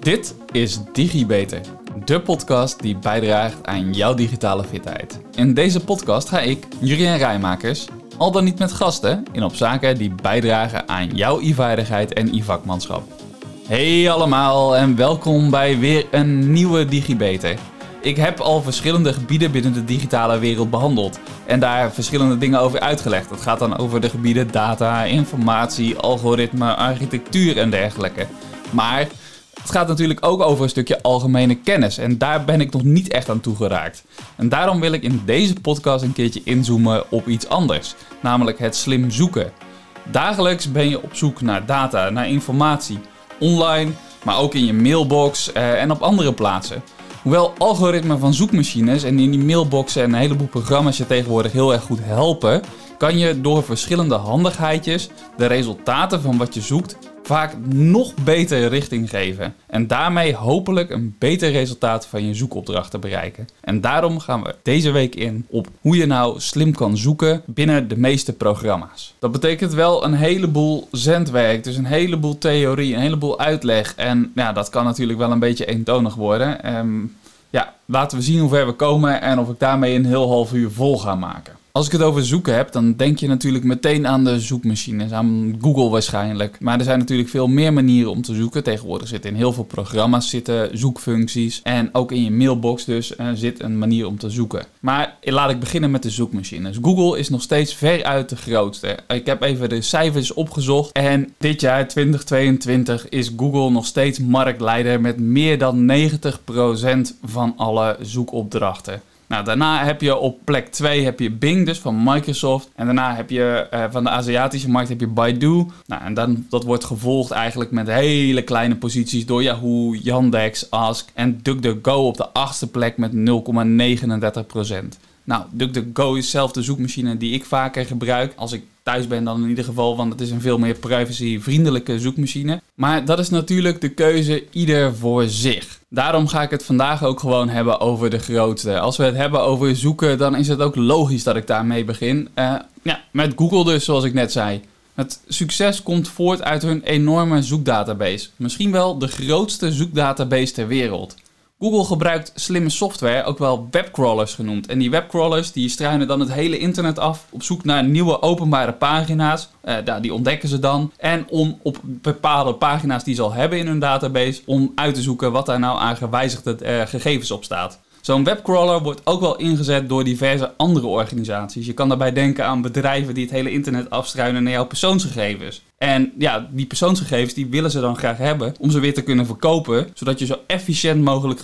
Dit is DigiBeter, de podcast die bijdraagt aan jouw digitale fitheid. In deze podcast ga ik, Jurien Rijmakers, al dan niet met gasten, in op zaken die bijdragen aan jouw e-vaardigheid en e-vakmanschap. Hey allemaal en welkom bij weer een nieuwe DigiBeter. Ik heb al verschillende gebieden binnen de digitale wereld behandeld en daar verschillende dingen over uitgelegd. Het gaat dan over de gebieden data, informatie, algoritme, architectuur en dergelijke. Maar het gaat natuurlijk ook over een stukje algemene kennis en daar ben ik nog niet echt aan toegeraakt. En daarom wil ik in deze podcast een keertje inzoomen op iets anders, namelijk het slim zoeken. Dagelijks ben je op zoek naar data, naar informatie, online, maar ook in je mailbox eh, en op andere plaatsen. Hoewel algoritmen van zoekmachines en in die mailboxen en een heleboel programma's je tegenwoordig heel erg goed helpen, kan je door verschillende handigheidjes de resultaten van wat je zoekt vaak nog beter richting geven. En daarmee hopelijk een beter resultaat van je zoekopdrachten bereiken. En daarom gaan we deze week in op hoe je nou slim kan zoeken binnen de meeste programma's. Dat betekent wel een heleboel zendwerk, dus een heleboel theorie, een heleboel uitleg. En ja, dat kan natuurlijk wel een beetje eentonig worden. Um, ja, laten we zien hoe ver we komen en of ik daarmee een heel half uur vol ga maken. Als ik het over zoeken heb, dan denk je natuurlijk meteen aan de zoekmachines, aan Google waarschijnlijk. Maar er zijn natuurlijk veel meer manieren om te zoeken. Tegenwoordig zitten in heel veel programma's zitten zoekfuncties. En ook in je mailbox dus uh, zit een manier om te zoeken. Maar laat ik beginnen met de zoekmachines. Google is nog steeds veruit de grootste. Ik heb even de cijfers opgezocht. En dit jaar, 2022, is Google nog steeds marktleider met meer dan 90% van alle zoekopdrachten. Nou, daarna heb je op plek 2 heb je Bing, dus van Microsoft. En daarna heb je uh, van de Aziatische markt heb je Baidu. Nou, en dan, dat wordt gevolgd eigenlijk met hele kleine posities door Yahoo, Yandex, Ask en DuckDuckGo op de achtste plek met 0,39%. Nou, DuckDuckGo is zelf de zoekmachine die ik vaker gebruik. Als ik thuis ben dan in ieder geval, want het is een veel meer privacy-vriendelijke zoekmachine. Maar dat is natuurlijk de keuze ieder voor zich. Daarom ga ik het vandaag ook gewoon hebben over de grootste. Als we het hebben over zoeken, dan is het ook logisch dat ik daarmee begin. Uh, ja, met Google dus, zoals ik net zei. Het succes komt voort uit hun enorme zoekdatabase. Misschien wel de grootste zoekdatabase ter wereld. Google gebruikt slimme software, ook wel webcrawlers genoemd. En die webcrawlers die struinen dan het hele internet af op zoek naar nieuwe openbare pagina's. Uh, die ontdekken ze dan. En om op bepaalde pagina's die ze al hebben in hun database, om uit te zoeken wat daar nou aan gewijzigde uh, gegevens op staat. Zo'n webcrawler wordt ook wel ingezet door diverse andere organisaties. Je kan daarbij denken aan bedrijven die het hele internet afstruinen naar jouw persoonsgegevens. En ja, die persoonsgegevens die willen ze dan graag hebben om ze weer te kunnen verkopen, zodat je zo efficiënt mogelijk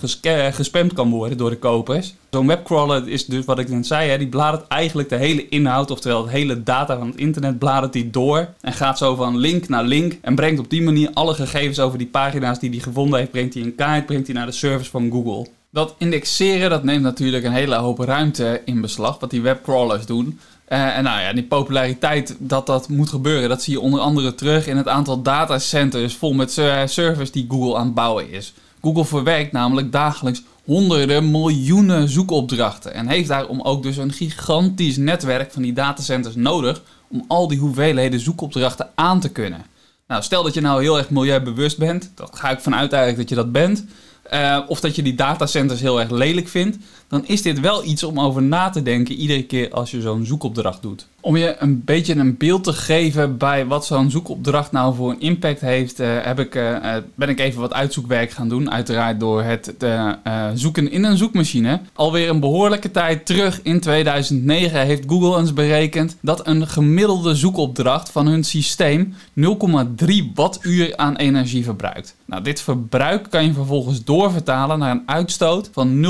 gespamd kan worden door de kopers. Zo'n webcrawler is dus wat ik net zei, hè, die bladert eigenlijk de hele inhoud, oftewel het hele data van het internet, bladert die door en gaat zo van link naar link en brengt op die manier alle gegevens over die pagina's die hij gevonden heeft, brengt hij in kaart, brengt hij naar de service van Google. Dat indexeren dat neemt natuurlijk een hele hoop ruimte in beslag, wat die webcrawlers doen. Uh, en nou ja, die populariteit dat dat moet gebeuren, dat zie je onder andere terug in het aantal datacenters vol met servers die Google aan het bouwen is. Google verwerkt namelijk dagelijks honderden miljoenen zoekopdrachten en heeft daarom ook dus een gigantisch netwerk van die datacenters nodig om al die hoeveelheden zoekopdrachten aan te kunnen. Nou, stel dat je nou heel erg milieubewust bent, dat ga ik vanuit eigenlijk dat je dat bent. Uh, of dat je die datacenters heel erg lelijk vindt, dan is dit wel iets om over na te denken iedere keer als je zo'n zoekopdracht doet. Om je een beetje een beeld te geven bij wat zo'n zoekopdracht nou voor een impact heeft, uh, heb ik, uh, ben ik even wat uitzoekwerk gaan doen. Uiteraard door het zoeken in een zoekmachine. Alweer een behoorlijke tijd terug in 2009 heeft Google eens berekend dat een gemiddelde zoekopdracht van hun systeem 0,3 wattuur aan energie verbruikt. Nou, dit verbruik kan je vervolgens doorvertalen naar een uitstoot van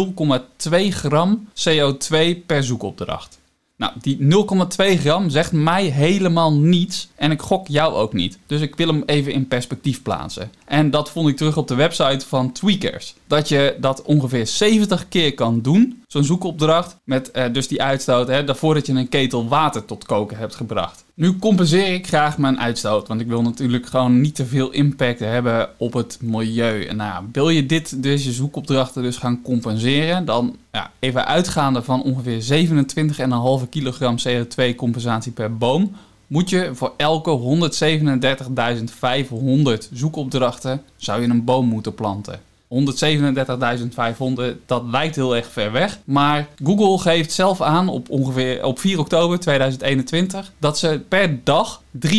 0,2 gram CO2 per zoekopdracht. Nou, die 0,2 gram zegt mij helemaal niets en ik gok jou ook niet. Dus ik wil hem even in perspectief plaatsen. En dat vond ik terug op de website van Tweakers. Dat je dat ongeveer 70 keer kan doen, zo'n zoekopdracht, met uh, dus die uitstoot, hè, voordat je een ketel water tot koken hebt gebracht. Nu compenseer ik graag mijn uitstoot, want ik wil natuurlijk gewoon niet te veel impact hebben op het milieu. En nou, wil je dit, deze zoekopdrachten dus gaan compenseren, dan ja, even uitgaande van ongeveer 27,5 kilogram CO2 compensatie per boom, moet je voor elke 137.500 zoekopdrachten zou je een boom moeten planten. 137.500, dat lijkt heel erg ver weg. Maar Google geeft zelf aan op ongeveer op 4 oktober 2021 dat ze per dag 3,5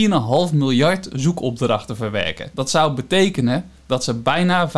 miljard zoekopdrachten verwerken. Dat zou betekenen dat ze bijna 25.500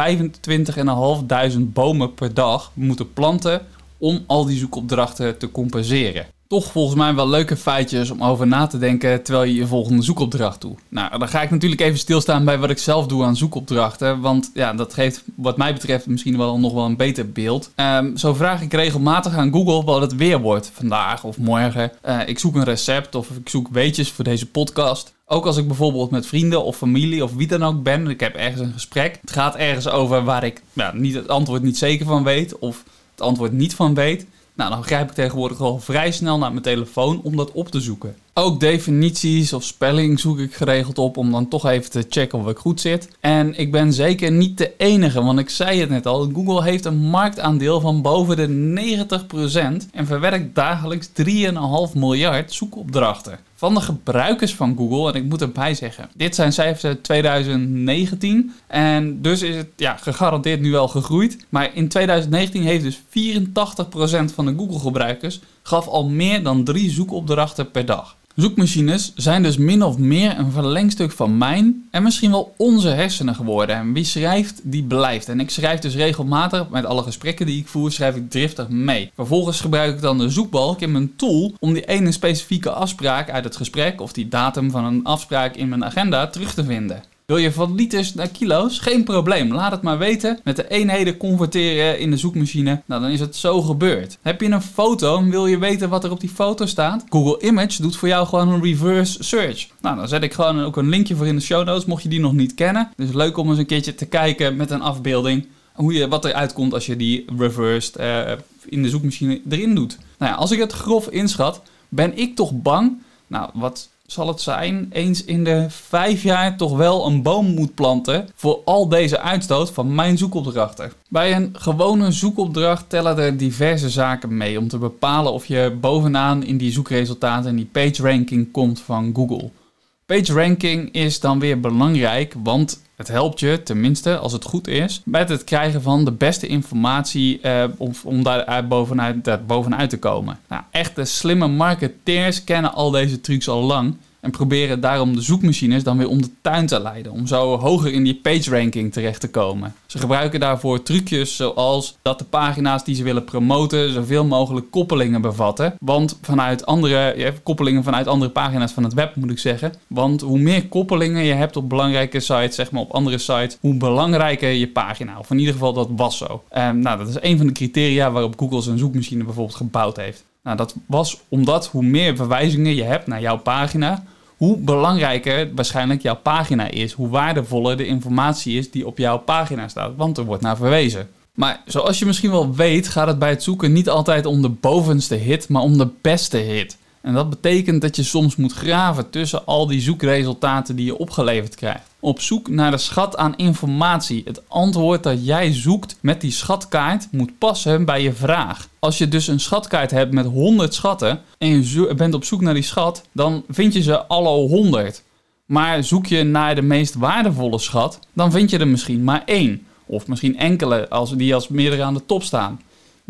bomen per dag moeten planten om al die zoekopdrachten te compenseren toch volgens mij wel leuke feitjes om over na te denken terwijl je je volgende zoekopdracht doet. Nou, dan ga ik natuurlijk even stilstaan bij wat ik zelf doe aan zoekopdrachten, want ja, dat geeft wat mij betreft misschien wel nog wel een beter beeld. Um, zo vraag ik regelmatig aan Google wat het weer wordt vandaag of morgen. Uh, ik zoek een recept of ik zoek weetjes voor deze podcast. Ook als ik bijvoorbeeld met vrienden of familie of wie dan ook ben, ik heb ergens een gesprek. Het gaat ergens over waar ik ja, niet het antwoord niet zeker van weet of het antwoord niet van weet. Nou, dan grijp ik tegenwoordig al vrij snel naar mijn telefoon om dat op te zoeken. Ook definities of spelling zoek ik geregeld op om dan toch even te checken of ik goed zit. En ik ben zeker niet de enige, want ik zei het net al, Google heeft een marktaandeel van boven de 90% en verwerkt dagelijks 3,5 miljard zoekopdrachten van de gebruikers van Google. En ik moet erbij zeggen, dit zijn cijfers uit 2019. En dus is het ja, gegarandeerd nu wel gegroeid. Maar in 2019 heeft dus 84% van de Google-gebruikers gaf al meer dan drie zoekopdrachten per dag. Zoekmachines zijn dus min of meer een verlengstuk van mijn en misschien wel onze hersenen geworden. En wie schrijft, die blijft. En ik schrijf dus regelmatig, met alle gesprekken die ik voer, schrijf ik driftig mee. Vervolgens gebruik ik dan de zoekbalk in mijn tool om die ene specifieke afspraak uit het gesprek of die datum van een afspraak in mijn agenda terug te vinden. Wil je van liters naar kilo's? Geen probleem. Laat het maar weten. Met de eenheden converteren in de zoekmachine. Nou, dan is het zo gebeurd. Heb je een foto en wil je weten wat er op die foto staat? Google Image doet voor jou gewoon een reverse search. Nou, dan zet ik gewoon ook een linkje voor in de show notes, mocht je die nog niet kennen. Dus leuk om eens een keertje te kijken met een afbeelding. Hoe je, wat eruit komt als je die reversed uh, in de zoekmachine erin doet. Nou ja, als ik het grof inschat, ben ik toch bang. Nou, wat zal het zijn, eens in de vijf jaar toch wel een boom moet planten voor al deze uitstoot van mijn zoekopdrachten. Bij een gewone zoekopdracht tellen er diverse zaken mee om te bepalen of je bovenaan in die zoekresultaten en die page ranking komt van Google. Page ranking is dan weer belangrijk, want het helpt je, tenminste als het goed is, met het krijgen van de beste informatie eh, om, om daar bovenuit, bovenuit te komen. Nou, echte slimme marketeers kennen al deze trucs al lang en proberen daarom de zoekmachines dan weer om de tuin te leiden. Om zo hoger in die page ranking terecht te komen. Ze gebruiken daarvoor trucjes zoals dat de pagina's die ze willen promoten zoveel mogelijk koppelingen bevatten. Want vanuit andere, je koppelingen vanuit andere pagina's van het web moet ik zeggen. Want hoe meer koppelingen je hebt op belangrijke sites, zeg maar op andere sites, hoe belangrijker je pagina. Of in ieder geval dat was zo. Um, nou, dat is een van de criteria waarop Google zijn zoekmachine bijvoorbeeld gebouwd heeft. Nou, dat was omdat hoe meer verwijzingen je hebt naar jouw pagina, hoe belangrijker waarschijnlijk jouw pagina is. Hoe waardevoller de informatie is die op jouw pagina staat. Want er wordt naar verwezen. Maar zoals je misschien wel weet, gaat het bij het zoeken niet altijd om de bovenste hit, maar om de beste hit. En dat betekent dat je soms moet graven tussen al die zoekresultaten die je opgeleverd krijgt. Op zoek naar de schat aan informatie. Het antwoord dat jij zoekt met die schatkaart moet passen bij je vraag. Als je dus een schatkaart hebt met 100 schatten en je bent op zoek naar die schat, dan vind je ze alle 100. Maar zoek je naar de meest waardevolle schat, dan vind je er misschien maar één. Of misschien enkele als die als meerdere aan de top staan.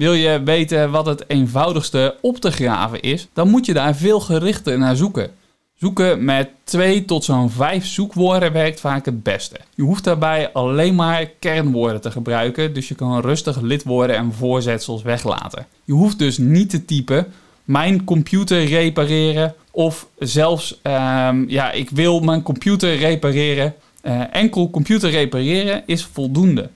Wil je weten wat het eenvoudigste op te graven is, dan moet je daar veel gerichter naar zoeken. Zoeken met 2 tot zo'n 5 zoekwoorden werkt vaak het beste. Je hoeft daarbij alleen maar kernwoorden te gebruiken, dus je kan rustig lidwoorden en voorzetsels weglaten. Je hoeft dus niet te typen mijn computer repareren of zelfs um, ja, ik wil mijn computer repareren. Uh, enkel computer repareren is voldoende.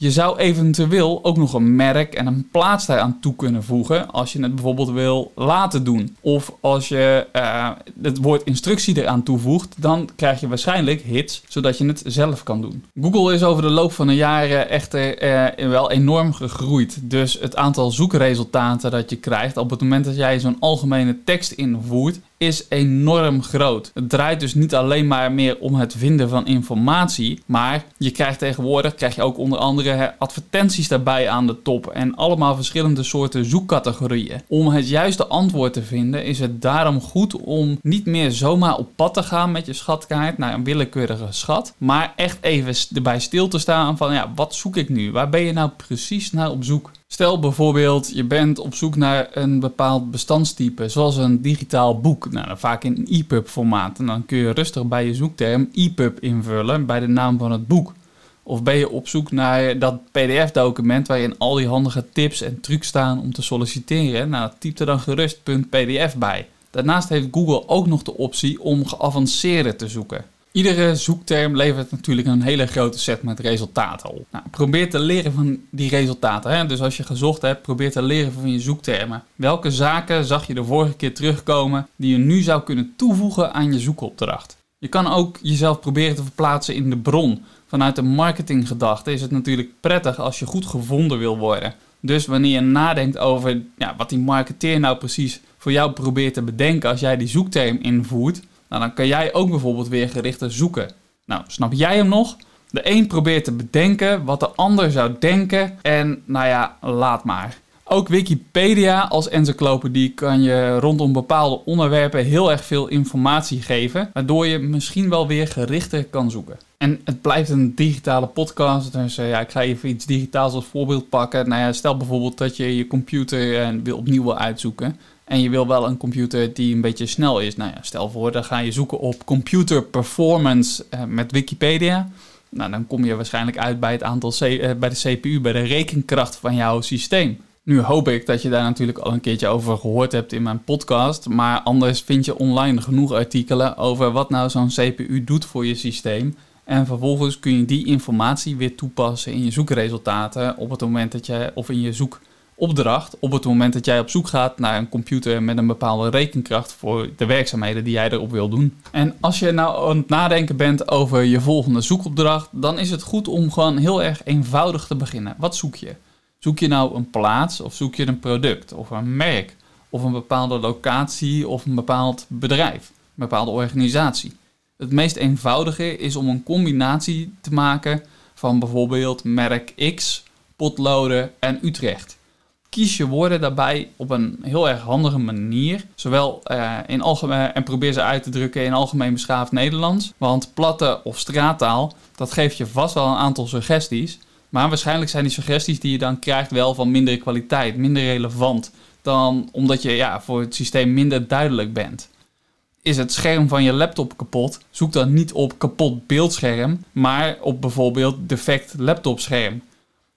Je zou eventueel ook nog een merk en een plaats daar aan toe kunnen voegen als je het bijvoorbeeld wil laten doen. Of als je uh, het woord instructie eraan toevoegt, dan krijg je waarschijnlijk hits, zodat je het zelf kan doen. Google is over de loop van de jaren echter uh, wel enorm gegroeid. Dus het aantal zoekresultaten dat je krijgt op het moment dat jij zo'n algemene tekst invoert, is enorm groot. Het draait dus niet alleen maar meer om het vinden van informatie, maar je krijgt tegenwoordig krijg je ook onder andere advertenties daarbij aan de top en allemaal verschillende soorten zoekcategorieën. Om het juiste antwoord te vinden is het daarom goed om niet meer zomaar op pad te gaan met je schatkaart naar een willekeurige schat, maar echt even erbij stil te staan van ja, wat zoek ik nu? Waar ben je nou precies naar op zoek? Stel bijvoorbeeld, je bent op zoek naar een bepaald bestandstype, zoals een digitaal boek. Nou, vaak in EPUB formaat. Dan kun je rustig bij je zoekterm EPUB invullen bij de naam van het boek. Of ben je op zoek naar dat PDF-document waarin al die handige tips en trucs staan om te solliciteren? Nou, typ er dan gerust .pdf bij. Daarnaast heeft Google ook nog de optie om geavanceerde te zoeken. Iedere zoekterm levert natuurlijk een hele grote set met resultaten op. Nou, probeer te leren van die resultaten. Hè? Dus als je gezocht hebt, probeer te leren van je zoektermen. Welke zaken zag je de vorige keer terugkomen die je nu zou kunnen toevoegen aan je zoekopdracht? Je kan ook jezelf proberen te verplaatsen in de bron. Vanuit de marketinggedachte is het natuurlijk prettig als je goed gevonden wil worden. Dus wanneer je nadenkt over ja, wat die marketeer nou precies voor jou probeert te bedenken als jij die zoekterm invoert, nou, dan kan jij ook bijvoorbeeld weer gerichter zoeken. Nou, snap jij hem nog? De een probeert te bedenken wat de ander zou denken en nou ja, laat maar. Ook Wikipedia als encyclopedie kan je rondom bepaalde onderwerpen heel erg veel informatie geven, waardoor je misschien wel weer gerichter kan zoeken. En het blijft een digitale podcast, dus uh, ja, ik ga even iets digitaals als voorbeeld pakken. Nou ja, stel bijvoorbeeld dat je je computer uh, wil opnieuw wil uitzoeken. En je wil wel een computer die een beetje snel is. Nou ja, stel voor, dan ga je zoeken op computer performance uh, met Wikipedia. Nou, dan kom je waarschijnlijk uit bij het aantal C bij de CPU, bij de rekenkracht van jouw systeem. Nu hoop ik dat je daar natuurlijk al een keertje over gehoord hebt in mijn podcast. Maar anders vind je online genoeg artikelen over wat nou zo'n CPU doet voor je systeem. En vervolgens kun je die informatie weer toepassen in je zoekresultaten op het moment dat je, of in je zoekopdracht, op het moment dat jij op zoek gaat naar een computer met een bepaalde rekenkracht voor de werkzaamheden die jij erop wil doen. En als je nou aan het nadenken bent over je volgende zoekopdracht, dan is het goed om gewoon heel erg eenvoudig te beginnen. Wat zoek je? Zoek je nou een plaats of zoek je een product of een merk of een bepaalde locatie of een bepaald bedrijf, een bepaalde organisatie? Het meest eenvoudige is om een combinatie te maken van bijvoorbeeld merk X, potloden en Utrecht. Kies je woorden daarbij op een heel erg handige manier, zowel uh, in algemeen en probeer ze uit te drukken in algemeen beschaafd Nederlands, want platte of straattaal, dat geeft je vast wel een aantal suggesties, maar waarschijnlijk zijn die suggesties die je dan krijgt wel van mindere kwaliteit, minder relevant dan omdat je ja, voor het systeem minder duidelijk bent. Is het scherm van je laptop kapot? Zoek dan niet op kapot beeldscherm, maar op bijvoorbeeld defect laptopscherm.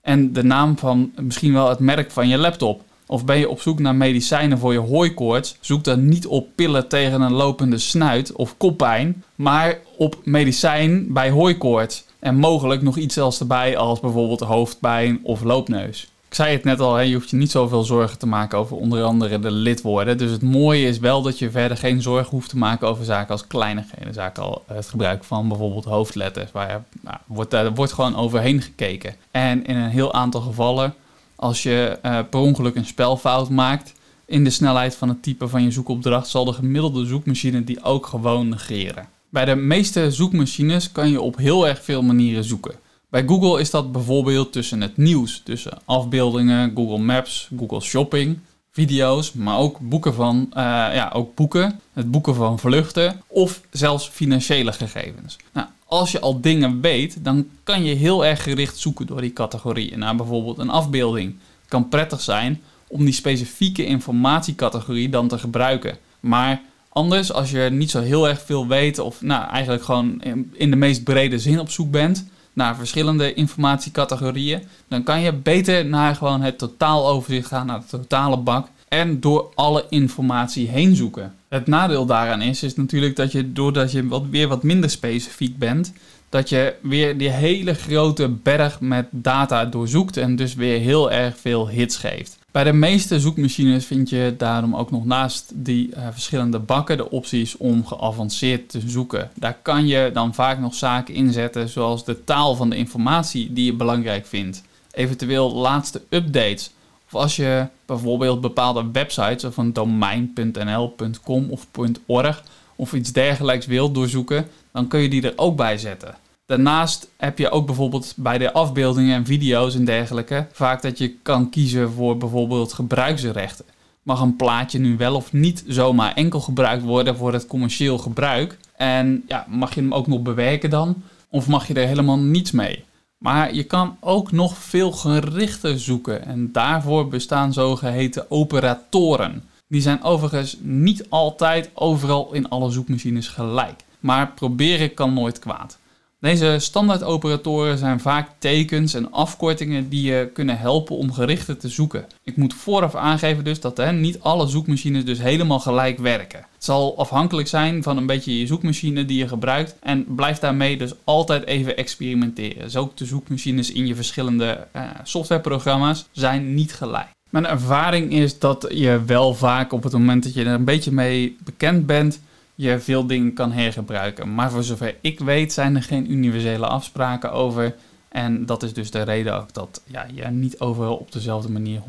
En de naam van misschien wel het merk van je laptop. Of ben je op zoek naar medicijnen voor je hooikoorts? Zoek dan niet op pillen tegen een lopende snuit of koppijn, maar op medicijn bij hooikoorts. En mogelijk nog iets else erbij als bijvoorbeeld hoofdpijn of loopneus. Ik zei het net al, hè, je hoeft je niet zoveel zorgen te maken over onder andere de lidwoorden. Dus het mooie is wel dat je verder geen zorgen hoeft te maken over zaken als kleinigheden. Zaken al het gebruik van bijvoorbeeld hoofdletters. Waar nou, wordt, daar wordt gewoon overheen gekeken. En in een heel aantal gevallen, als je uh, per ongeluk een spelfout maakt in de snelheid van het type van je zoekopdracht, zal de gemiddelde zoekmachine die ook gewoon negeren. Bij de meeste zoekmachines kan je op heel erg veel manieren zoeken. Bij Google is dat bijvoorbeeld tussen het nieuws, tussen afbeeldingen, Google Maps, Google Shopping, video's, maar ook boeken van, uh, ja, ook boeken, het boeken van vluchten of zelfs financiële gegevens. Nou, als je al dingen weet, dan kan je heel erg gericht zoeken door die categorieën naar bijvoorbeeld een afbeelding. Het kan prettig zijn om die specifieke informatiecategorie dan te gebruiken. Maar anders, als je niet zo heel erg veel weet of nou, eigenlijk gewoon in de meest brede zin op zoek bent, naar verschillende informatiecategorieën, dan kan je beter naar gewoon het totaaloverzicht gaan, naar de totale bak en door alle informatie heen zoeken. Het nadeel daaraan is, is natuurlijk dat je doordat je wat, weer wat minder specifiek bent, dat je weer die hele grote berg met data doorzoekt en dus weer heel erg veel hits geeft. Bij de meeste zoekmachines vind je daarom ook nog naast die uh, verschillende bakken de opties om geavanceerd te zoeken. Daar kan je dan vaak nog zaken inzetten zoals de taal van de informatie die je belangrijk vindt, eventueel laatste updates Of als je bijvoorbeeld bepaalde websites of een domein.nl, .com of .org of iets dergelijks wilt doorzoeken, dan kun je die er ook bij zetten. Daarnaast heb je ook bijvoorbeeld bij de afbeeldingen en video's en dergelijke vaak dat je kan kiezen voor bijvoorbeeld gebruiksrechten. Mag een plaatje nu wel of niet zomaar enkel gebruikt worden voor het commercieel gebruik? En ja, mag je hem ook nog bewerken dan? Of mag je er helemaal niets mee? Maar je kan ook nog veel gerichter zoeken en daarvoor bestaan zogeheten operatoren. Die zijn overigens niet altijd overal in alle zoekmachines gelijk. Maar proberen kan nooit kwaad. Deze standaardoperatoren zijn vaak tekens en afkortingen die je kunnen helpen om gerichter te zoeken. Ik moet vooraf aangeven dus dat hè, niet alle zoekmachines dus helemaal gelijk werken. Het zal afhankelijk zijn van een beetje je zoekmachine die je gebruikt en blijf daarmee dus altijd even experimenteren. Dus ook de zoekmachines in je verschillende uh, softwareprogramma's zijn niet gelijk. Mijn ervaring is dat je wel vaak op het moment dat je er een beetje mee bekend bent, je veel dingen kan hergebruiken. Maar voor zover ik weet zijn er geen universele afspraken over. En dat is dus de reden ook dat ja, je niet overal op dezelfde manier 100%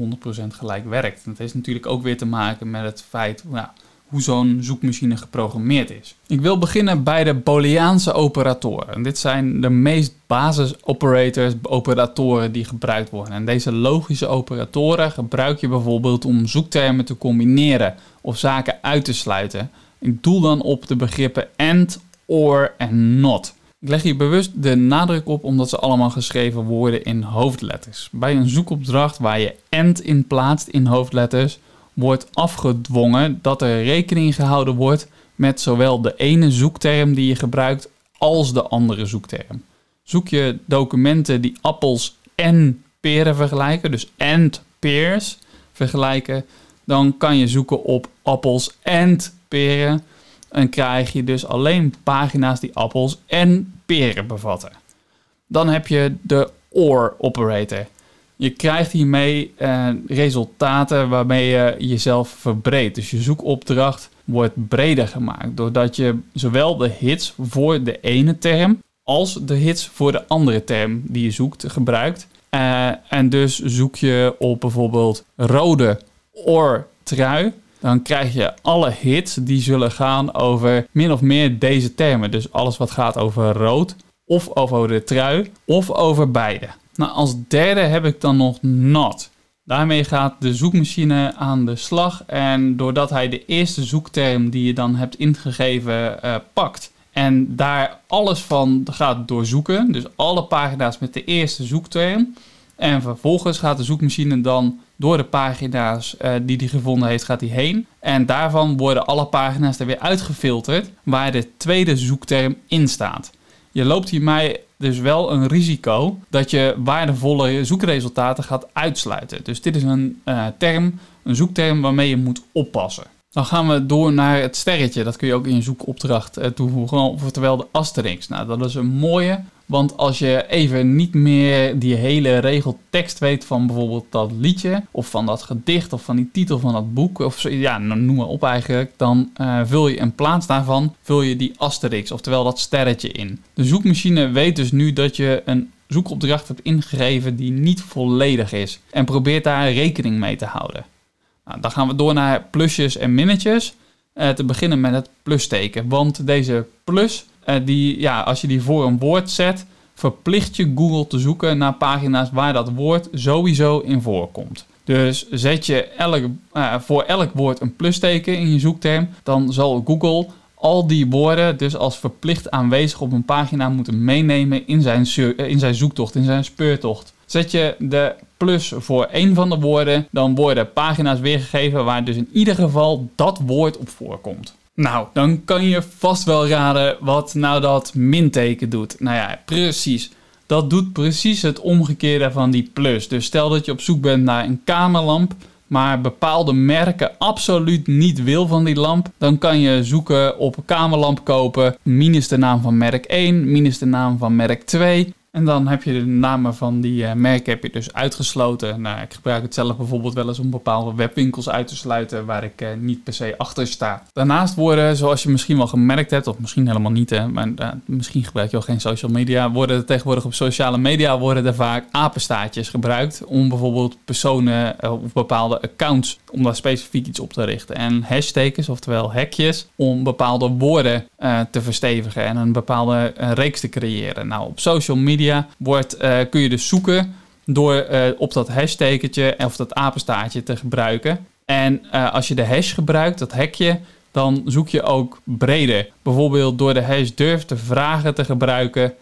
gelijk werkt. het heeft natuurlijk ook weer te maken met het feit ja, hoe zo'n zoekmachine geprogrammeerd is. Ik wil beginnen bij de Booleaanse operatoren. Dit zijn de meest basis operators, operatoren die gebruikt worden. En deze logische operatoren gebruik je bijvoorbeeld om zoektermen te combineren of zaken uit te sluiten. Ik doel dan op de begrippen and, or en not. Ik leg hier bewust de nadruk op omdat ze allemaal geschreven worden in hoofdletters. Bij een zoekopdracht waar je and in plaatst in hoofdletters, wordt afgedwongen dat er rekening gehouden wordt met zowel de ene zoekterm die je gebruikt als de andere zoekterm. Zoek je documenten die appels en peren vergelijken, dus and pears vergelijken, dan kan je zoeken op appels en En krijg je dus alleen pagina's die appels en peren bevatten. Dan heb je de OR operator. Je krijgt hiermee eh, resultaten waarmee je jezelf verbreedt. Dus je zoekopdracht wordt breder gemaakt. Doordat je zowel de hits voor de ene term als de hits voor de andere term die je zoekt gebruikt. Uh, en dus zoek je op bijvoorbeeld rode or trui dan krijg je alle hits die zullen gaan over min of meer deze termen. Dus alles wat gaat over rood, of over de trui, of over beide. Nou, als derde heb ik dan nog not. Daarmee gaat de zoekmachine aan de slag en doordat hij de eerste zoekterm die je dan hebt ingegeven uh, pakt en daar alles van gaat doorzoeken, dus alle pagina's met de eerste zoekterm, en vervolgens gaat de zoekmachine dan door de pagina's uh, die hij gevonden heeft, gaat hij heen. En daarvan worden alle pagina's er weer uitgefilterd waar de tweede zoekterm in staat. Je loopt hiermee dus wel een risico dat je waardevolle zoekresultaten gaat uitsluiten. Dus dit is een uh, term, een zoekterm waarmee je moet oppassen. Dan gaan we door naar het sterretje. Dat kun je ook in je zoekopdracht uh, toevoegen. Oftewel de asterix. Nou, dat is een mooie. Want als je even niet meer die hele regel tekst weet van bijvoorbeeld dat liedje, of van dat gedicht, of van die titel van dat boek, of zo, ja, nou, noem maar op eigenlijk, dan uh, vul je in plaats daarvan vul je die asterix, oftewel dat sterretje in. De zoekmachine weet dus nu dat je een zoekopdracht hebt ingegeven die niet volledig is en probeert daar rekening mee te houden. Nou, dan gaan we door naar plusjes en minnetjes. Uh, te beginnen met het plusteken, want deze plus uh, die, ja, als je die voor een woord zet, verplicht je Google te zoeken naar pagina's waar dat woord sowieso in voorkomt. Dus zet je elk, uh, voor elk woord een plusteken in je zoekterm, dan zal Google al die woorden dus als verplicht aanwezig op een pagina moeten meenemen in zijn, in zijn zoektocht, in zijn speurtocht. Zet je de plus voor één van de woorden, dan worden pagina's weergegeven waar dus in ieder geval dat woord op voorkomt. Nou, dan kan je vast wel raden wat nou dat minteken doet. Nou ja, precies. Dat doet precies het omgekeerde van die plus. Dus stel dat je op zoek bent naar een kamerlamp, maar bepaalde merken absoluut niet wil van die lamp, dan kan je zoeken op kamerlamp kopen, minus de naam van merk 1, minus de naam van merk 2. En dan heb je de namen van die uh, merken heb je dus uitgesloten. Nou, ik gebruik het zelf bijvoorbeeld wel eens om bepaalde webwinkels uit te sluiten waar ik uh, niet per se achter sta. Daarnaast worden, zoals je misschien wel gemerkt hebt, of misschien helemaal niet, hè, maar uh, misschien gebruik je al geen social media, worden tegenwoordig op sociale media worden er vaak apenstaartjes gebruikt om bijvoorbeeld personen of bepaalde accounts om daar specifiek iets op te richten. En hashtags, oftewel hekjes, om bepaalde woorden te verstevigen en een bepaalde reeks te creëren. Nou, op social media wordt, uh, kun je dus zoeken door uh, op dat hashtagetje of dat apenstaartje te gebruiken. En uh, als je de hash gebruikt, dat hekje, dan zoek je ook breder. Bijvoorbeeld door de hash durf te vragen te gebruiken,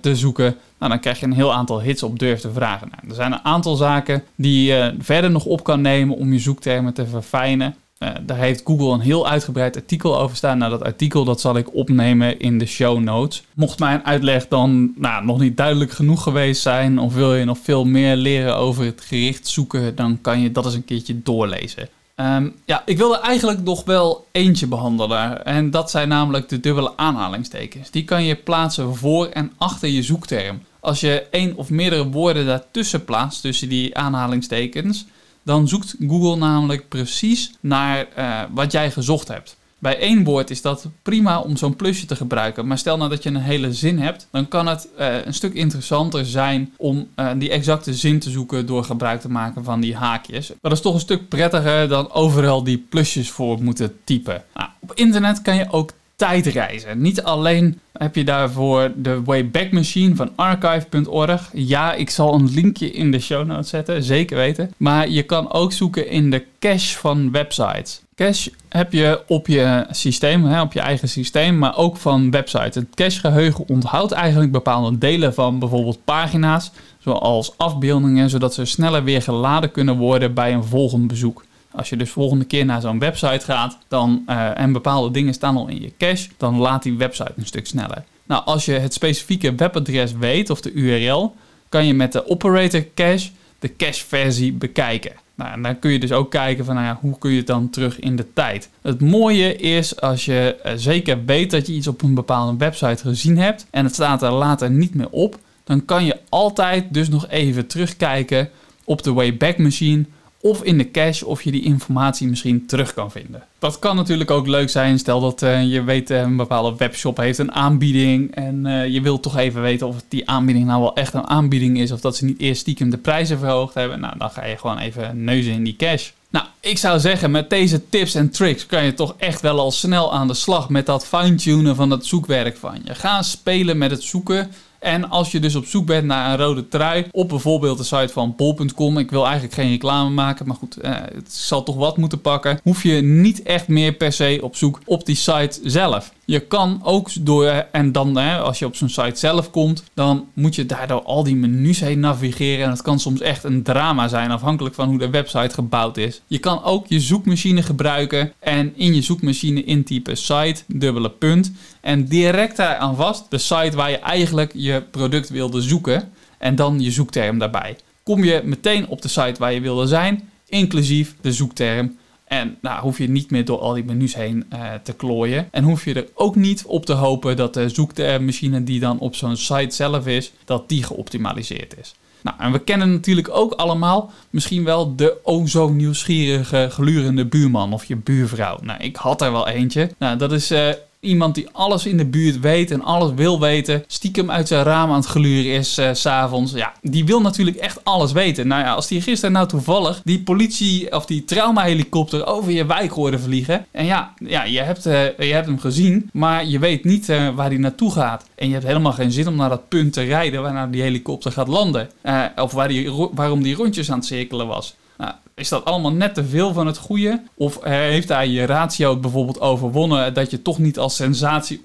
te zoeken. Nou, dan krijg je een heel aantal hits op durf te vragen. Nou, er zijn een aantal zaken die je verder nog op kan nemen om je zoektermen te verfijnen. Uh, daar heeft Google een heel uitgebreid artikel over staan. Nou, dat artikel dat zal ik opnemen in de show notes. Mocht mijn uitleg dan nou, nog niet duidelijk genoeg geweest zijn, of wil je nog veel meer leren over het gericht zoeken, dan kan je dat eens een keertje doorlezen. Um, ja, ik wilde eigenlijk nog wel eentje behandelen. En dat zijn namelijk de dubbele aanhalingstekens. Die kan je plaatsen voor en achter je zoekterm. Als je één of meerdere woorden daartussen plaatst, tussen die aanhalingstekens, dan zoekt Google namelijk precies naar uh, wat jij gezocht hebt. Bij één woord is dat prima om zo'n plusje te gebruiken. Maar stel nou dat je een hele zin hebt, dan kan het uh, een stuk interessanter zijn om uh, die exacte zin te zoeken door gebruik te maken van die haakjes. Dat is toch een stuk prettiger dan overal die plusjes voor moeten typen. Nou, op internet kan je ook tijdreizen. Niet alleen heb je daarvoor de Wayback Machine van archive.org. Ja, ik zal een linkje in de show notes zetten, zeker weten. Maar je kan ook zoeken in de cache van websites. Cache heb je op je systeem, hè, op je eigen systeem, maar ook van websites. Het cachegeheugen onthoudt eigenlijk bepaalde delen van bijvoorbeeld pagina's, zoals afbeeldingen, zodat ze sneller weer geladen kunnen worden bij een volgend bezoek. Als je dus volgende keer naar zo'n website gaat dan, uh, en bepaalde dingen staan al in je cache, dan laat die website een stuk sneller. Nou, als je het specifieke webadres weet of de URL, kan je met de operator cache de cache versie bekijken. Nou, en dan kun je dus ook kijken van nou ja, hoe kun je het dan terug in de tijd. Het mooie is als je uh, zeker weet dat je iets op een bepaalde website gezien hebt en het staat er later niet meer op, dan kan je altijd dus nog even terugkijken op de Wayback Machine of in de cache of je die informatie misschien terug kan vinden. Dat kan natuurlijk ook leuk zijn. Stel dat uh, je weet uh, een bepaalde webshop heeft een aanbieding en uh, je wilt toch even weten of die aanbieding nou wel echt een aanbieding is of dat ze niet eerst stiekem de prijzen verhoogd hebben. Nou, dan ga je gewoon even neuzen in die cache. Nou, ik zou zeggen, met deze tips en tricks kan je toch echt wel al snel aan de slag met dat fine-tunen van het zoekwerk van je. Ga spelen met het zoeken en als je dus op zoek bent naar een rode trui op bijvoorbeeld de site van bol.com, ik wil eigenlijk geen reclame maken, maar goed, eh, het zal toch wat moeten pakken, hoef je niet echt meer per se op zoek op die site zelf. Je kan ook door, en dan hè, als je op zo'n site zelf komt, dan moet je daardoor al die menus heen navigeren. En dat kan soms echt een drama zijn, afhankelijk van hoe de website gebouwd is. Je kan ook je zoekmachine gebruiken en in je zoekmachine intypen site, dubbele punt. En direct daar aan vast de site waar je eigenlijk je product wilde zoeken. En dan je zoekterm daarbij. Kom je meteen op de site waar je wilde zijn, inclusief de zoekterm en nou, hoef je niet meer door al die menus heen uh, te klooien. En hoef je er ook niet op te hopen dat de zoekmachine die dan op zo'n site zelf is, dat die geoptimaliseerd is. Nou, en we kennen natuurlijk ook allemaal misschien wel de o zo nieuwsgierige, glurende buurman of je buurvrouw. Nou, ik had er wel eentje. Nou, dat is uh, Iemand die alles in de buurt weet en alles wil weten. Stiekem uit zijn raam aan het gluren is uh, s'avonds. Ja, die wil natuurlijk echt alles weten. Nou ja, als die gisteren nou toevallig die politie of die traumahelikopter over je wijk hoorde vliegen. En ja, ja je, hebt, uh, je hebt hem gezien, maar je weet niet uh, waar hij naartoe gaat. En je hebt helemaal geen zin om naar dat punt te rijden waar die helikopter gaat landen. of waar die, waarom die rondjes aan het cirkelen was. Nou, is dat allemaal net te veel van het goede? Of heeft hij je ratio bijvoorbeeld overwonnen dat je toch niet als sensatie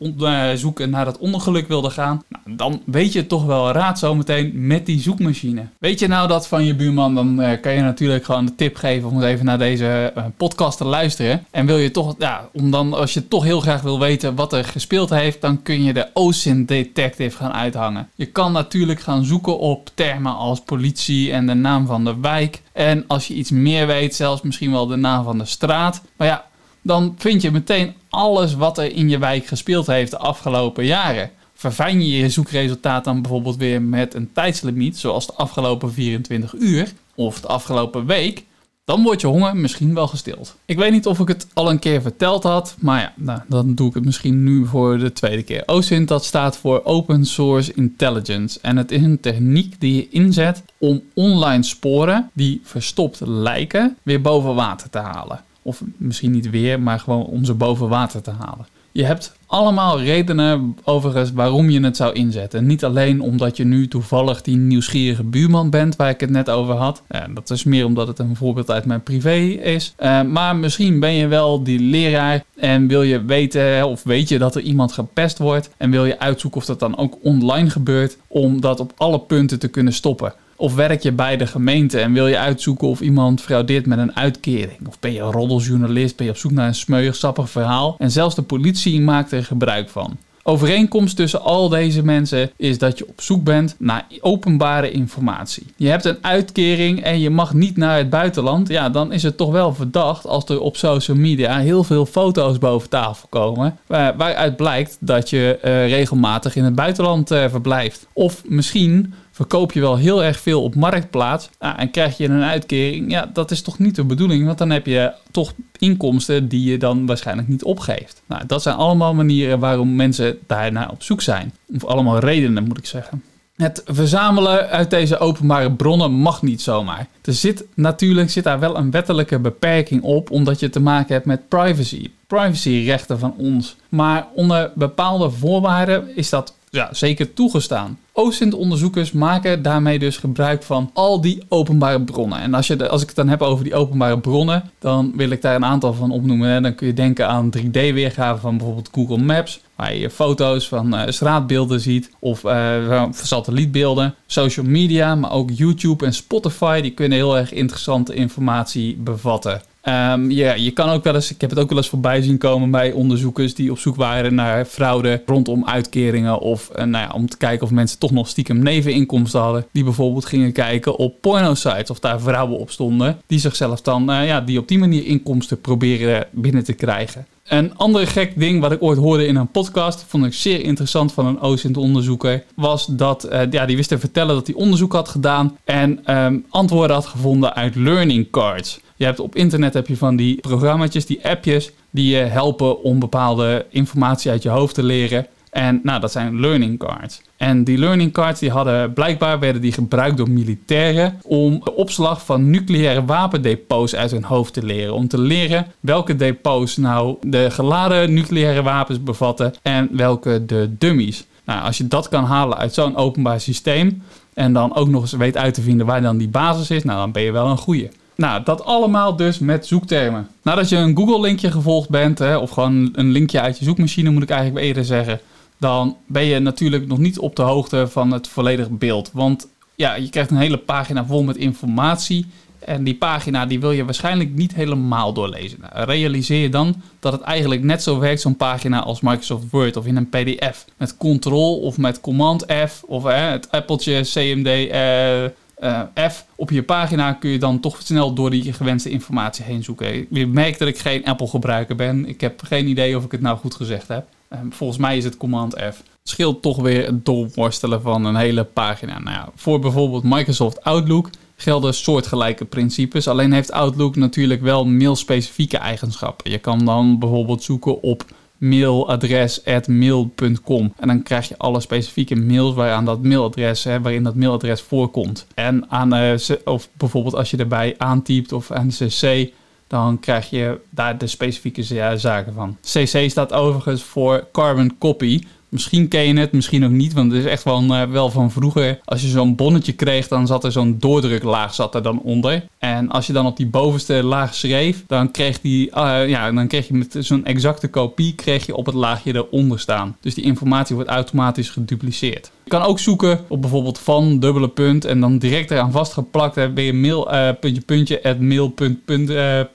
zoeken naar dat ongeluk wilde gaan? Nou, dan weet je toch wel raad zometeen met die zoekmachine. Weet je nou dat van je buurman, dan uh, kan je natuurlijk gewoon de tip geven om even naar deze podcast te luisteren. En wil je toch, ja, om dan, als je toch heel graag wil weten wat er gespeeld heeft, dan kun je de OSINT Detective gaan uithangen. Je kan natuurlijk gaan zoeken op termen als politie en de naam van de wijk. En als je iets meer weet, zelfs misschien wel de naam van de straat. Maar ja, dan vind je meteen alles wat er in je wijk gespeeld heeft de afgelopen jaren. verfijn je je zoekresultaat dan bijvoorbeeld weer met een tijdslimiet, zoals de afgelopen 24 uur of de afgelopen week, dan wordt je honger misschien wel gestild. Ik weet niet of ik het al een keer verteld had, maar ja, nou, dan doe ik het misschien nu voor de tweede keer. OSINT dat staat voor Open Source Intelligence en het is een techniek die je inzet om online sporen die verstopt lijken weer boven water te halen. Of misschien niet weer, maar gewoon om ze boven water te halen. Je hebt allemaal redenen overigens waarom je het zou inzetten. Niet alleen omdat je nu toevallig die nieuwsgierige buurman bent waar ik het net over had. Ja, dat is meer omdat het een voorbeeld uit mijn privé is. Uh, maar misschien ben je wel die leraar en wil je weten of weet je dat er iemand gepest wordt. En wil je uitzoeken of dat dan ook online gebeurt om dat op alle punten te kunnen stoppen. Of werk je bij de gemeente en wil je uitzoeken of iemand fraudeert met een uitkering? Of ben je een roddeljournalist, ben je op zoek naar een smeuig, sappig verhaal? En zelfs de politie maakt er gebruik van. Overeenkomst tussen al deze mensen is dat je op zoek bent naar openbare informatie. Je hebt een uitkering en je mag niet naar het buitenland. Ja, dan is het toch wel verdacht als er op social media heel veel foto's boven tafel komen. Waaruit blijkt dat je uh, regelmatig in het buitenland uh, verblijft. Of misschien verkoop je wel heel erg veel op marktplaats ah, en krijg je een uitkering. Ja, dat is toch niet de bedoeling, want dan heb je toch inkomsten die je dan waarschijnlijk niet opgeeft. Nou, dat zijn allemaal manieren waarom mensen daarnaar op zoek zijn. Of allemaal redenen, moet ik zeggen. Het verzamelen uit deze openbare bronnen mag niet zomaar. Er zit natuurlijk zit daar wel een wettelijke beperking op, omdat je te maken hebt met privacy. Privacyrechten van ons. Maar onder bepaalde voorwaarden is dat ja, zeker toegestaan. OSINT-onderzoekers maken daarmee dus gebruik van al die openbare bronnen. En als, je, als ik het dan heb over die openbare bronnen, dan wil ik daar een aantal van opnoemen. Dan kun je denken aan 3D-weergave van bijvoorbeeld Google Maps, waar je foto's van uh, straatbeelden ziet of uh, satellietbeelden. Social media, maar ook YouTube en Spotify, die kunnen heel erg interessante informatie bevatten. Um, ja, je kan ook wel eens, ik heb het ook wel eens voorbij zien komen bij onderzoekers die op zoek waren naar fraude rondom uitkeringen of uh, nou ja, om te kijken of mensen toch nog stiekem neveninkomsten hadden. Die bijvoorbeeld gingen kijken op porno-sites of daar vrouwen op stonden die zichzelf dan, uh, ja, die op die manier inkomsten proberen binnen te krijgen. Een ander gek ding wat ik ooit hoorde in een podcast, vond ik zeer interessant van een OSINT-onderzoeker, was dat uh, ja, die wist te vertellen dat hij onderzoek had gedaan en um, antwoorden had gevonden uit learning cards. Je hebt op internet heb je van die programma's, die appjes, die je helpen om bepaalde informatie uit je hoofd te leren. En nou, dat zijn learning cards. En die learning cards die hadden blijkbaar werden die gebruikt door militairen om de opslag van nucleaire wapendepots uit hun hoofd te leren. Om te leren welke depots nou de geladen nucleaire wapens bevatten en welke de dummies. Nou, als je dat kan halen uit zo'n openbaar systeem en dan ook nog eens weet uit te vinden waar dan die basis is, nou dan ben je wel een goeie. Nou, dat allemaal dus met zoektermen. Nadat je een Google-linkje gevolgd bent, hè, of gewoon een linkje uit je zoekmachine moet ik eigenlijk eerder zeggen, dan ben je natuurlijk nog niet op de hoogte van het volledige beeld. Want ja, je krijgt een hele pagina vol met informatie. En die pagina die wil je waarschijnlijk niet helemaal doorlezen. Nou, realiseer je dan dat het eigenlijk net zo werkt, zo'n pagina als Microsoft Word of in een PDF. Met Ctrl of met Command F of het appeltje CMD. Uh, uh, F op je pagina kun je dan toch snel door die gewenste informatie heen zoeken. Je merkt dat ik geen Apple gebruiker ben. Ik heb geen idee of ik het nou goed gezegd heb. Uh, volgens mij is het Command F. Scheelt toch weer het doorworstelen van een hele pagina. Nou ja, voor bijvoorbeeld Microsoft Outlook gelden soortgelijke principes. Alleen heeft Outlook natuurlijk wel mailspecifieke eigenschappen. Je kan dan bijvoorbeeld zoeken op mailadres@mail.com. En dan krijg je alle specifieke mails waaraan dat mailadres, hè, waarin dat mailadres voorkomt. En aan, uh, of bijvoorbeeld als je erbij aantypt of aan cc, dan krijg je daar de specifieke zaken van. CC staat overigens voor carbon copy. Misschien ken je het, misschien ook niet, want het is echt wel, uh, wel van vroeger. Als je zo'n bonnetje kreeg, dan zat er zo'n doordruklaag zat er dan onder. En als je dan op die bovenste laag schreef, dan kreeg, die, uh, ja, dan kreeg je met zo'n exacte kopie kreeg je op het laagje eronder staan. Dus die informatie wordt automatisch gedupliceerd. Je kan ook zoeken op bijvoorbeeld van dubbele punt en dan direct eraan vastgeplakt heb je mail uh, puntje puntje at mail.com.nl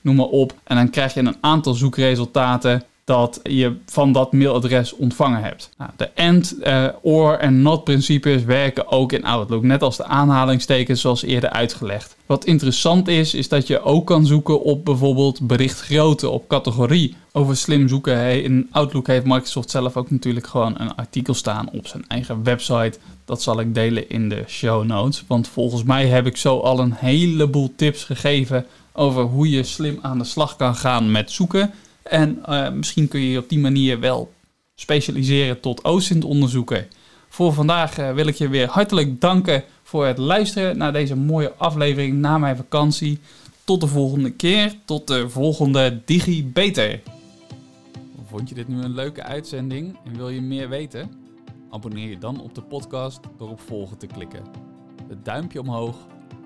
noem maar op. En dan krijg je een aantal zoekresultaten dat je van dat mailadres ontvangen hebt. Nou, de AND, uh, OR en NOT principes werken ook in Outlook, net als de aanhalingstekens zoals eerder uitgelegd. Wat interessant is, is dat je ook kan zoeken op bijvoorbeeld berichtgrootte, op categorie. Over slim zoeken in Outlook heeft Microsoft zelf ook natuurlijk gewoon een artikel staan op zijn eigen website. Dat zal ik delen in de show notes, want volgens mij heb ik zo al een heleboel tips gegeven over hoe je slim aan de slag kan gaan met zoeken. En uh, misschien kun je je op die manier wel specialiseren tot OSINT-onderzoeker. Voor vandaag uh, wil ik je weer hartelijk danken voor het luisteren naar deze mooie aflevering na mijn vakantie. Tot de volgende keer, tot de volgende Digi Beter. Vond je dit nu een leuke uitzending en wil je meer weten? Abonneer je dan op de podcast door op volgen te klikken. Het duimpje omhoog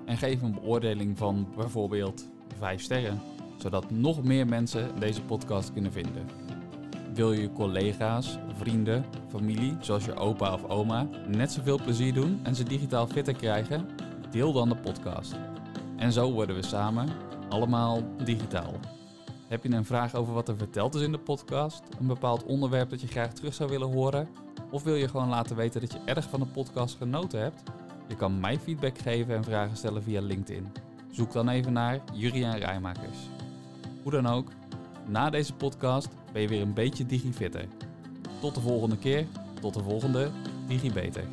en geef een beoordeling van bijvoorbeeld 5 sterren zodat nog meer mensen deze podcast kunnen vinden. Wil je je collega's, vrienden, familie, zoals je opa of oma, net zoveel plezier doen en ze digitaal fitter krijgen? Deel dan de podcast. En zo worden we samen allemaal digitaal. Heb je een vraag over wat er verteld is in de podcast? Een bepaald onderwerp dat je graag terug zou willen horen? Of wil je gewoon laten weten dat je erg van de podcast genoten hebt? Je kan mij feedback geven en vragen stellen via LinkedIn. Zoek dan even naar Juriaan Rijmakers. Hoe dan ook, na deze podcast ben je weer een beetje digifitter. Tot de volgende keer, tot de volgende DigiBeter.